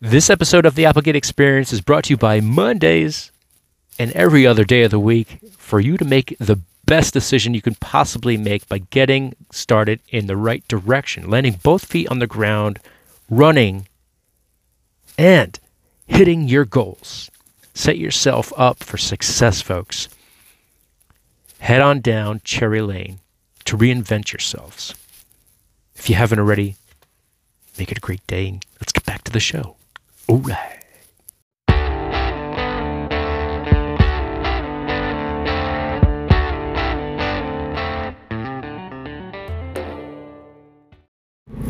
This episode of the Applegate Experience is brought to you by Mondays and every other day of the week for you to make the best decision you can possibly make by getting started in the right direction, landing both feet on the ground, running, and hitting your goals. Set yourself up for success, folks. Head on down Cherry Lane to reinvent yourselves. If you haven't already, make it a great day. Let's get back to the show. All right.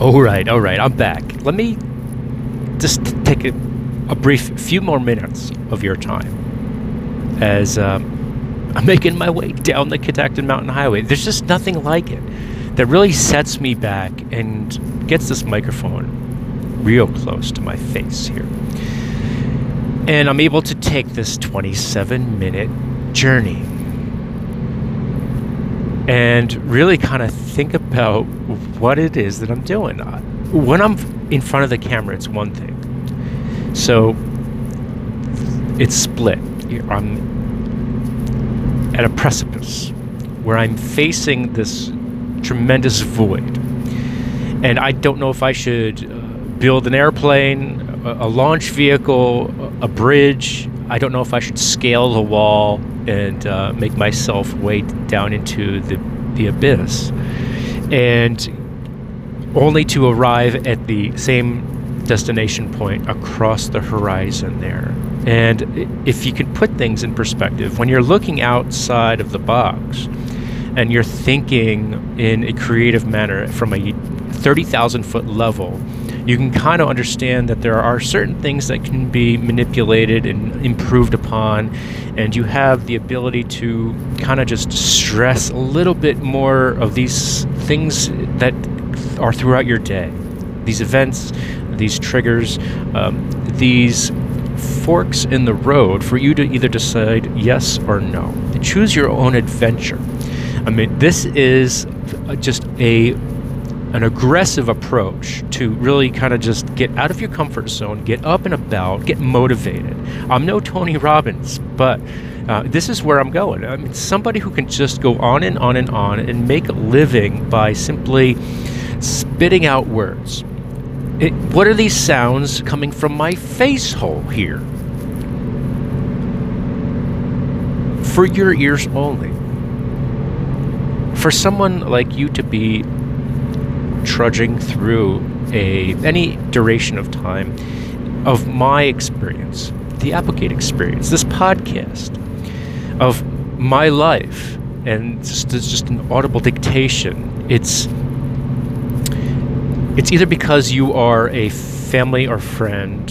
All right, all right, I'm back. Let me just take a, a brief few more minutes of your time as um, I'm making my way down the Catoctin Mountain Highway. There's just nothing like it that really sets me back and gets this microphone real close to my face here. And I'm able to take this 27 minute journey and really kind of think about what it is that I'm doing. Uh, When I'm in front of the camera, it's one thing. So it's split. I'm at a precipice where I'm facing this tremendous void. And I don't know if I should uh, build an airplane, a, a launch vehicle, a, bridge. I don't know if I should scale the wall and uh, make myself wade down into the, the abyss. And only to arrive at the same destination point across the horizon there. And if you can put things in perspective, when you're looking outside of the box and you're thinking in a creative manner from a 30,000 foot level, you can kind of understand that there are certain things that can be manipulated and improved upon, and you have the ability to kind of just stress a little bit more of these things that are throughout your day. These events, these triggers, um, these forks in the road for you to either decide yes or no. Choose your own adventure. I mean, this is just a an aggressive approach to really kind of just get out of your comfort zone, get up and about, get motivated. I'm no Tony Robbins, but uh, this is where I'm going. I mean, somebody who can just go on and on and on and make a living by simply spitting out words. It, what are these sounds coming from my face hole here? For your ears only. For someone like you to be trudging through a any duration of time of my experience, the Applegate experience, this podcast, of my life, and just, it's just an audible dictation. It's it's either because you are a family or friend,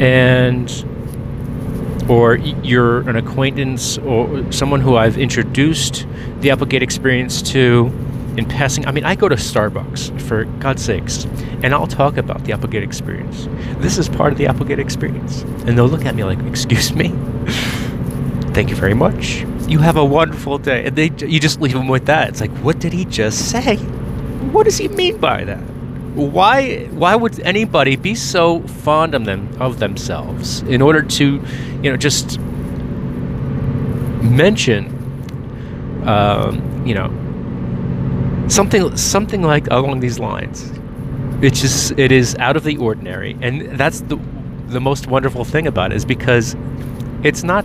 and or you're an acquaintance or someone who I've introduced the Applegate experience to in passing. I mean, I go to Starbucks, for God's sakes, and I'll talk about the Applegate experience. This is part of the Applegate experience. And they'll look at me like, Excuse me? Thank you very much. You have a wonderful day. And they, you just leave them with that. It's like, what did he just say? What does he mean by that? Why why would anybody be so fond of them of themselves in order to, you know, just mention um, you know, something something like along these lines. It's just it is out of the ordinary, and that's the the most wonderful thing about it is because it's not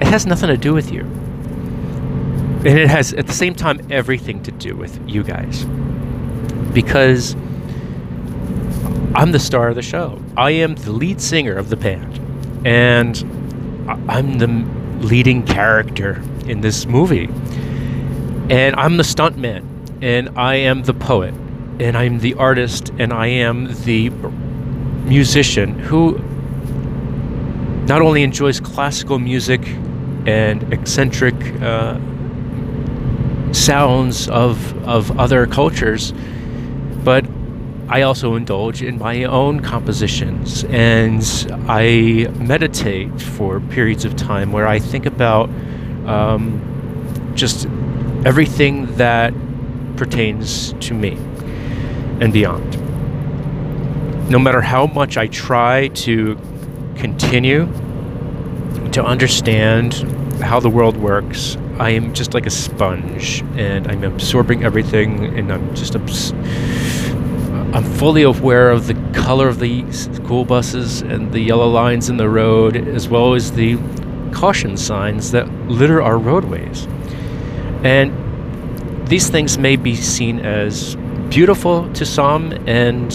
it has nothing to do with you, and it has at the same time everything to do with you guys because I'm the star of the show. I am the lead singer of the band, and I'm the leading character in this movie. And I'm the stuntman, and I am the poet, and I'm the artist, and I am the musician who not only enjoys classical music and eccentric uh, sounds of of other cultures, but I also indulge in my own compositions. And I meditate for periods of time where I think about um, just everything that pertains to me and beyond. no matter how much I try to continue to understand how the world works, I am just like a sponge and I'm absorbing everything and I'm just abs- I'm fully aware of the color of the school buses and the yellow lines in the road as well as the caution signs that litter our roadways. And these things may be seen as beautiful to some and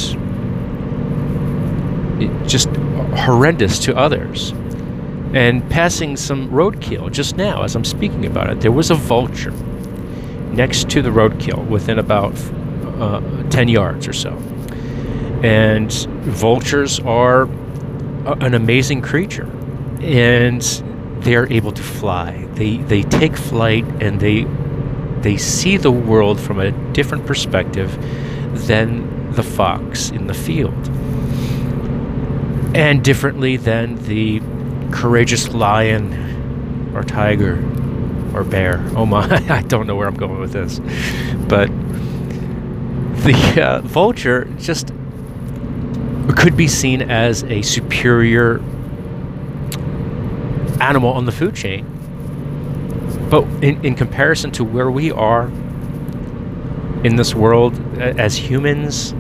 just horrendous to others and passing some roadkill just now as I'm speaking about it. There was a vulture next to the roadkill within about uh, 10 yards or so. And vultures are an amazing creature and they are able to fly. They, they take flight and they, they see the world from a different perspective than the fox in the field. And differently than the courageous lion or tiger or bear. Oh my, I don't know where I'm going with this. But the uh, vulture just could be seen as a superior animal on the food chain. But in, in comparison to where we are in this world as humans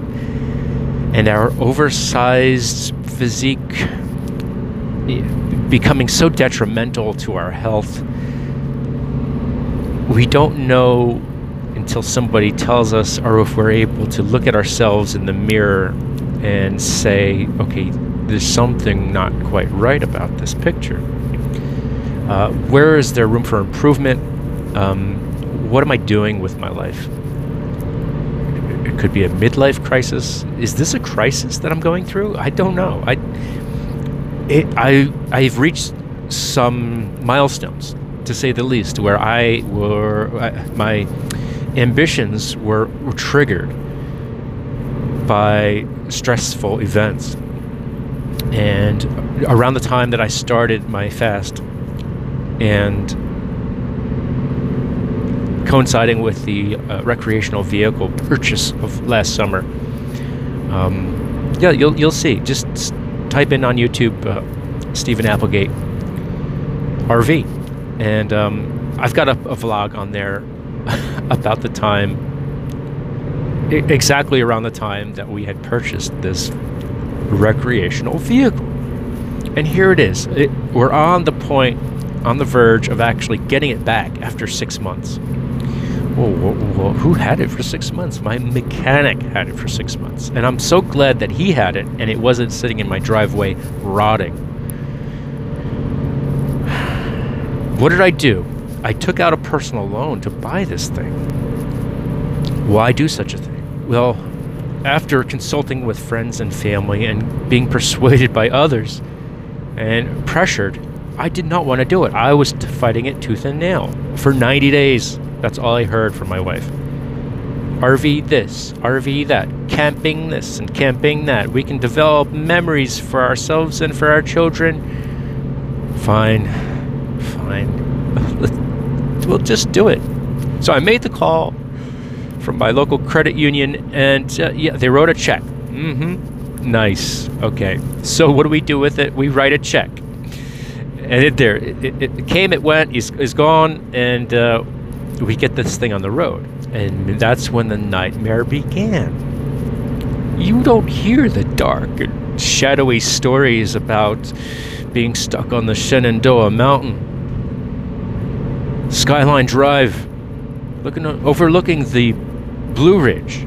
and our oversized physique becoming so detrimental to our health. We don't know until somebody tells us, or if we're able to look at ourselves in the mirror and say, okay, there's something not quite right about this picture. Uh, where is there room for improvement? Um, what am I doing with my life? It could be a midlife crisis. Is this a crisis that I'm going through? I don't know. I it, I I've reached some milestones, to say the least, where I were my ambitions were, were triggered by stressful events. And around the time that I started my fast, and coinciding with the uh, recreational vehicle purchase of last summer, um, yeah, you'll you'll see. Just type in on YouTube uh, Steven Applegate RV, and um, I've got a, a, vlog on there about the time, exactly around the time that we had purchased this recreational vehicle. And here it is. It, we're on the point, on the verge of actually getting it back after six months. Whoa, whoa, whoa, who had it for six months? My mechanic had it for six months. And I'm so glad that he had it and it wasn't sitting in my driveway rotting. What did I do? I took out a personal loan to buy this thing. Why do such a thing? Well, after consulting with friends and family and being persuaded by others and pressured, I did not want to do it. I was fighting it tooth and nail for 90 days. That's all I heard from my wife. RV this, RV that, camping this and camping that. We can develop memories for ourselves and for our children. Fine, fine. we'll just do it. So I made the call from my local credit union, and uh, yeah, they wrote a check. Mm-hmm. Nice. Okay. So what do we do with it? We write a check, and it there. It, it, came. It went. Is is gone, and. Uh, we get this thing on the road. And that's when the nightmare began. You don't hear the dark and shadowy stories about being stuck on the Shenandoah Mountain. Skyline Drive, looking overlooking the Blue Ridge.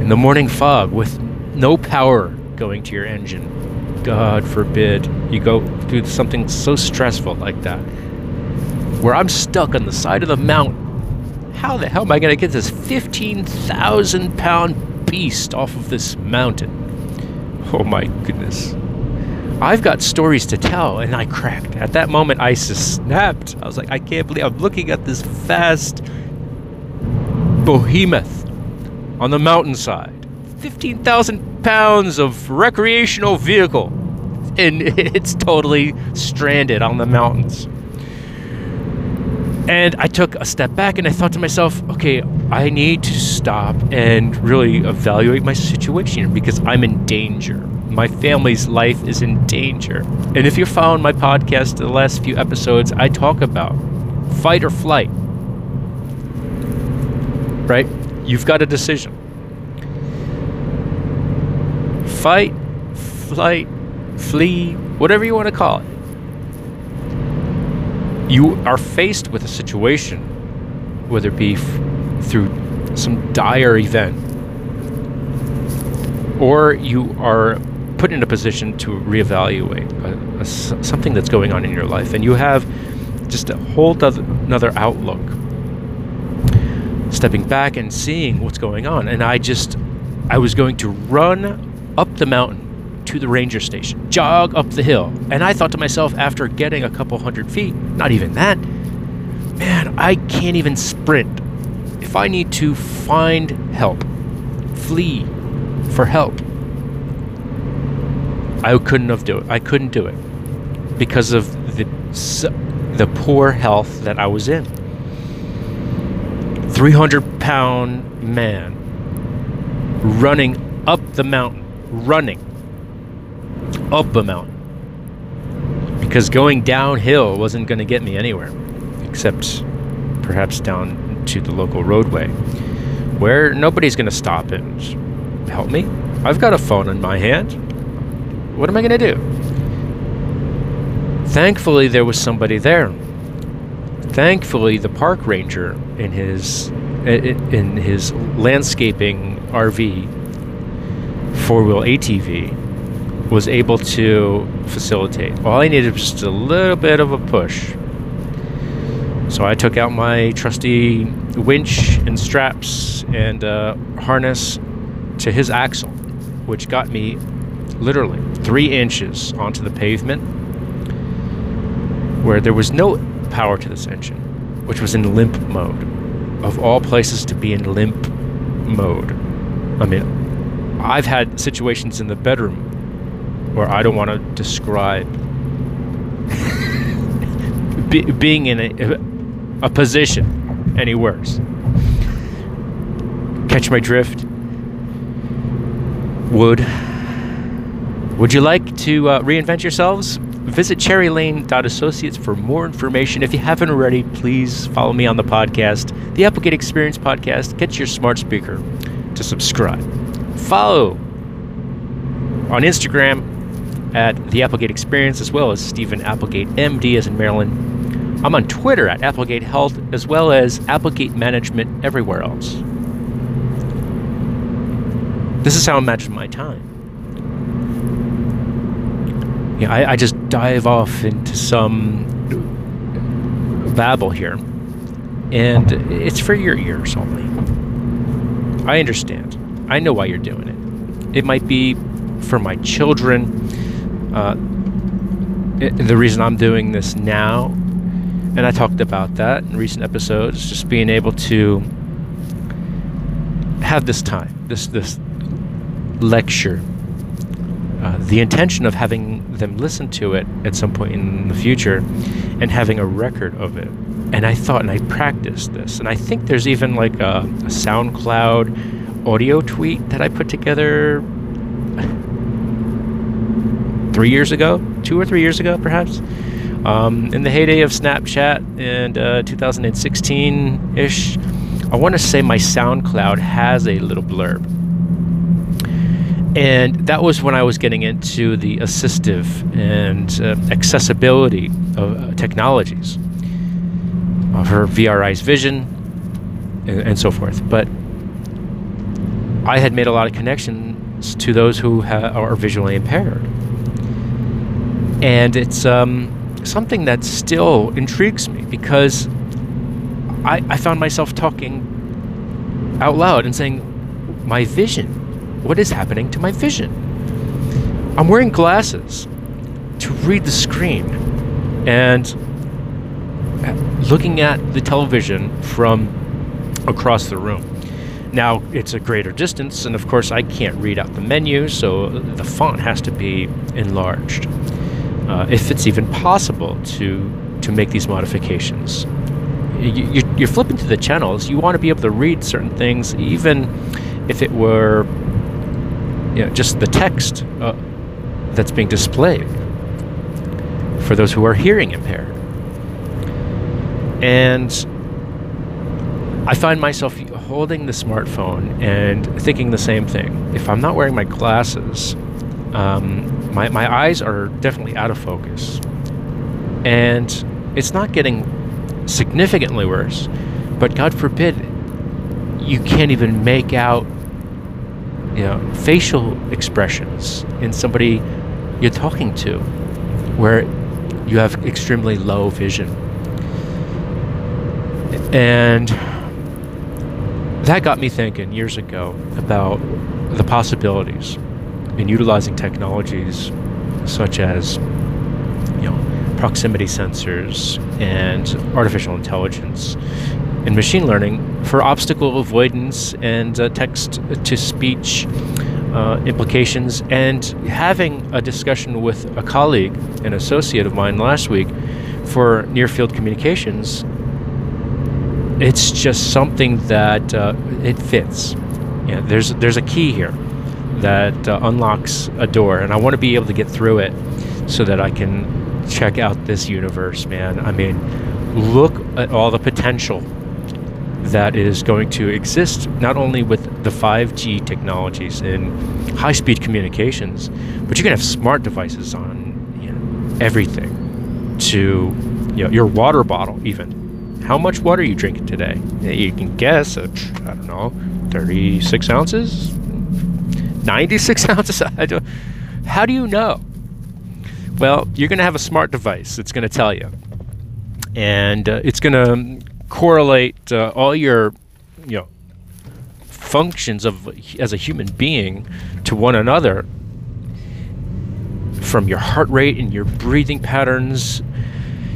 In the morning fog with no power going to your engine. God forbid you go through something so stressful like that where I'm stuck on the side of the mountain. How the hell am I going to get this 15,000 pound beast off of this mountain? Oh my goodness. I've got stories to tell, and I cracked. At that moment, I snapped. I was like, I can't believe I'm looking at this vast behemoth on the mountainside. 15,000 pounds of recreational vehicle, and it's totally stranded on the mountains And I took a step back and I thought to myself, okay, I need to stop and really evaluate my situation because I'm in danger. My family's life is in danger. And if you're following my podcast, the last few episodes, I talk about fight or flight. Right? You've got a decision. Fight, flight, flee, whatever you want to call it you are faced with a situation, whether it be through some dire event, or you are put in a position to reevaluate uh, a, a, something that's going on in your life, and you have just a whole other, another outlook, stepping back and seeing what's going on. And I just, I was going to run up the mountain to the ranger station, jog up the hill. And I thought to myself, after getting a couple hundred feet, not even that, man, I can't even sprint. If I need to find help, flee for help, I couldn't have do it. I couldn't do it because of the the poor health that I was in. 300 pound man running up the mountain, running up a mountain. Because going downhill wasn't going to get me anywhere, except perhaps down to the local roadway, where nobody's going to stop and help me. I've got a phone in my hand. What am I going to do? Thankfully, there was somebody there. Thankfully, the park ranger in his in his landscaping RV four wheel ATV was able to facilitate. All I needed was just a little bit of a push. So I took out my trusty winch and straps and uh, harness to his axle, which got me literally three inches onto the pavement where there was no power to this engine, which was in limp mode. Of all places to be in limp mode. I mean, I've had situations in the bedroom where I don't want to describe be, being in a, a position any worse. Catch my drift? Would. Would you like to uh, reinvent yourselves? Visit cherrylane.associates for more information. If you haven't already, please follow me on the podcast, the Applegate Experience Podcast. Get your smart speaker to subscribe. Follow on Instagram at the Applegate Experience, as well as Steven Applegate, MD, as in Maryland. I'm on Twitter at Applegate Health, as well as Applegate Management everywhere else. This is how I manage my time. Yeah, I, I just dive off into some babble here, and it's for your ears only. I understand. I know why you're doing it. It might be for my children uh, it, the reason I'm doing this now, and I talked about that in recent episodes, just being able to have this time, this this lecture, uh, the intention of having them listen to it at some point in the future, and having a record of it. And I thought, and I practiced this, and I think there's even like a, a SoundCloud audio tweet that I put together three years ago, two or three years ago, perhaps. Um, in the heyday of Snapchat and uh, 2016 ish, I want to say my SoundCloud has a little blurb. And that was when I was getting into the assistive and uh, accessibility of uh, technologies of her VRI's vision and, and, so forth. But I had made a lot of connections to those who ha- are visually impaired and it's um, something that still intrigues me because I, I found myself talking out loud and saying, My vision. What is happening to my vision? I'm wearing glasses to read the screen and looking at the television from across the room. Now, it's a greater distance, and of course, I can't read out the menu, so the font has to be enlarged uh, if it's even possible to to make these modifications. you, you're flipping through the channels. You want to be able to read certain things, even if it were you know, just the text uh, that's being displayed for those who are hearing impaired. And I find myself holding the smartphone and thinking the same thing. If I'm not wearing my glasses, um, my, my eyes are definitely out of focus. And it's not getting significantly worse, but God forbid you can't even make out you know facial expressions in somebody you're talking to where you have extremely low vision and that got me thinking years ago about the possibilities in utilizing technologies such as you know proximity sensors and artificial intelligence and machine learning for obstacle avoidance and uh, text to speech uh, implications. And having a discussion with a colleague an associate of mine last week for near field communications it's just something that uh, it fits there's there's a key here that uh, unlocks a door and i want to be able to get through it so that i can check out this universe man i mean look at all the potential that is going to exist not only with the 5G technologies and high speed communications, but you can have smart devices on you know, everything to you know, your water bottle, even. How much water are you drinking today? You can guess, I don't know, 36 ounces? 96 ounces? I don't, how do you know? Well, you're going to have a smart device that's going to tell you. And uh, it's going to correlate uh, all your, you know, functions of as a human being to one another from your heart rate and your breathing patterns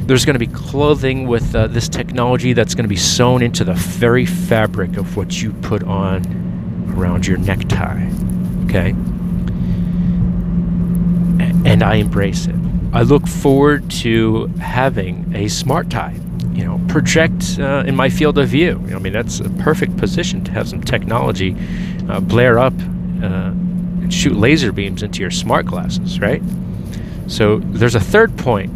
there's going to be clothing with uh, this technology that's going to be sewn into the very fabric of what you put on around your necktie okay and i embrace it i look forward to having a smart tie you know, project uh, in my field of view. I mean, that's a perfect position to have some technology uh, blare up uh, and shoot laser beams into your smart glasses, right? So there's a third point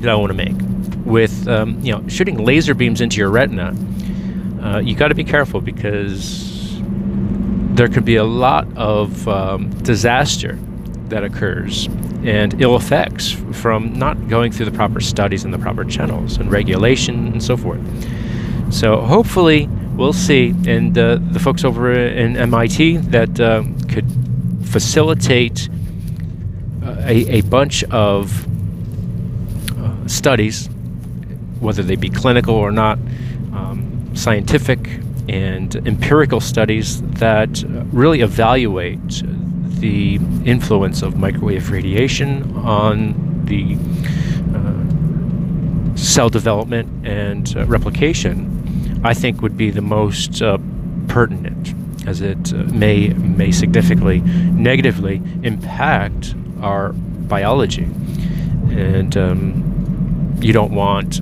that I want to make with um, you know shooting laser beams into your retina. Uh, you got to be careful because there could be a lot of um, disaster that occurs and ill effects from not going through the proper studies and the proper channels and regulation and so forth. So hopefully we'll see, and uh, the folks over in MIT that uh, could facilitate uh, a, a, bunch of studies, whether they be clinical or not, um, scientific and empirical studies that really evaluate the influence of microwave radiation on the uh, cell development and uh, replication, I think would be the most uh, pertinent, as it uh, may may significantly negatively impact our biology, and um, you don't want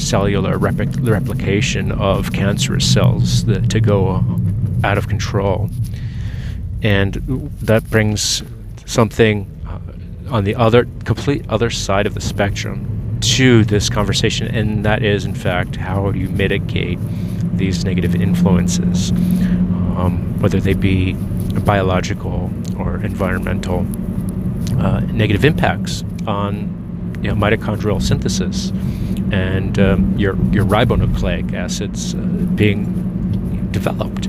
cellular replication of cancerous cells that, to go out of control. And that brings something uh, on the other complete other side of the spectrum to this conversation and that is in fact how do you mitigate these negative influences um, whether they be biological or environmental uh, negative impacts on you know, mitochondrial synthesis and um, your, your ribonucleic acids uh, being developed.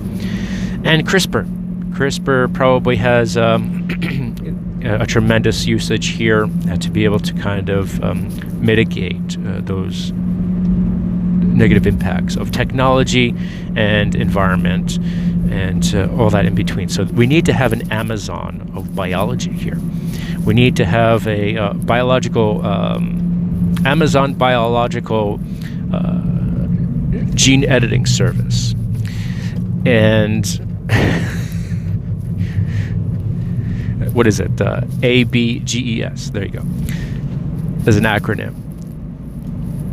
And CRISPR. CRISPR probably has um, a tremendous usage here uh, to be able to kind of um, mitigate uh, those negative impacts of technology and environment and uh, all that in between. So we need to have an Amazon of biology here. We need to have a uh, biological um, Amazon biological uh, gene editing service, and what is it? Uh, ABGES. There you go. As an acronym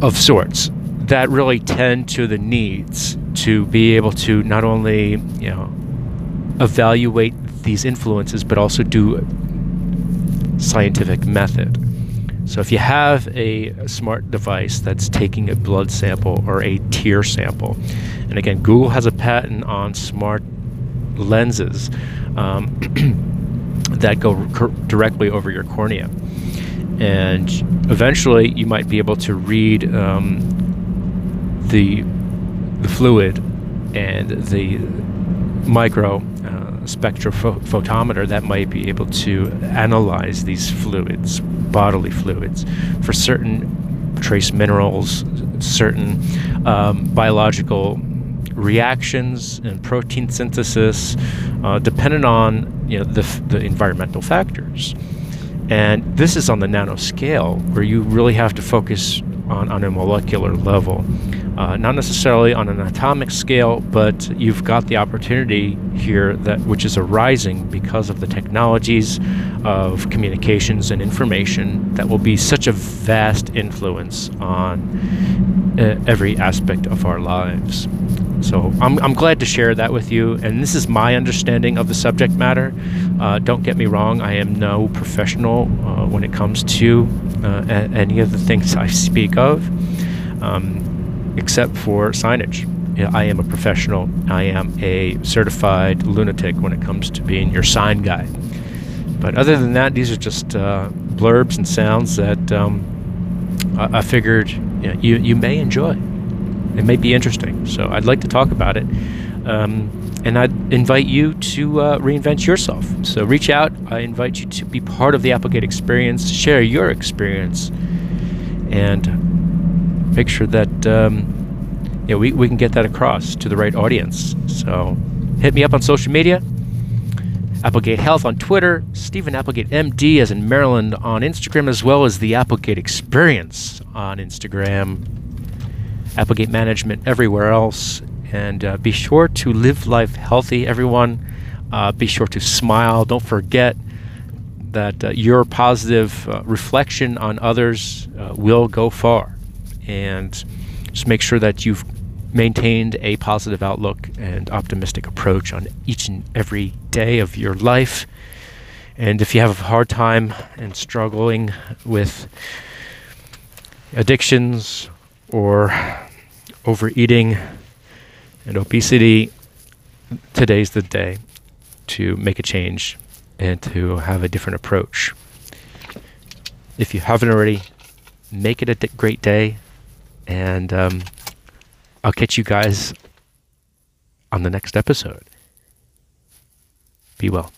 of sorts that really tend to the needs to be able to not only you know evaluate these influences but also do scientific method. So if you have a, smart device that's taking a blood sample or a tear sample, and again, Google has a patent on smart lenses um, that go directly over your cornea, and eventually you might be able to read um, the the fluid and the micro spectrophotometer that might be able to analyze these fluids, bodily fluids, for certain trace minerals, certain um, biological reactions and protein synthesis, uh, dependent on you know the, the environmental factors. And this is on the nanoscale where you really have to focus on, on a molecular level uh, not necessarily on an atomic scale, but you've got the opportunity here that which is arising because of the technologies of communications and information that will be such a vast influence on uh, every aspect of our lives. So I'm, I'm glad to share that with you, and this is my understanding of the subject matter. Uh, don't get me wrong, I am no professional uh, when it comes to uh, any of the things I speak of. Um, except for signage. I am a professional. I am a certified lunatic when it comes to being your sign guy. But other than that, these are just uh, blurbs and sounds that um, I, I, figured you, know, you, you may enjoy. It may be interesting. So I'd like to talk about it. Um, and I'd invite you to uh, reinvent yourself. So reach out. I invite you to be part of the Applegate experience, share your experience, and make sure that um, we, we can get that across to the right audience. So hit me up on social media. Applegate Health on Twitter, Steven Applegate MD as in Maryland on Instagram, as well as the Applegate Experience on Instagram, Applegate Management everywhere else. And uh, be sure to live life healthy, everyone. Uh, be sure to smile. Don't forget that uh, your positive uh, reflection on others uh, will go far and just make sure that you've maintained a positive outlook and optimistic approach on each and every day of your life. And if you have a hard time and struggling with addictions or overeating and obesity, today's the day to make a change and to have a different approach. If you haven't already, make it a great day and um, I'll catch you guys on the next episode. Be well.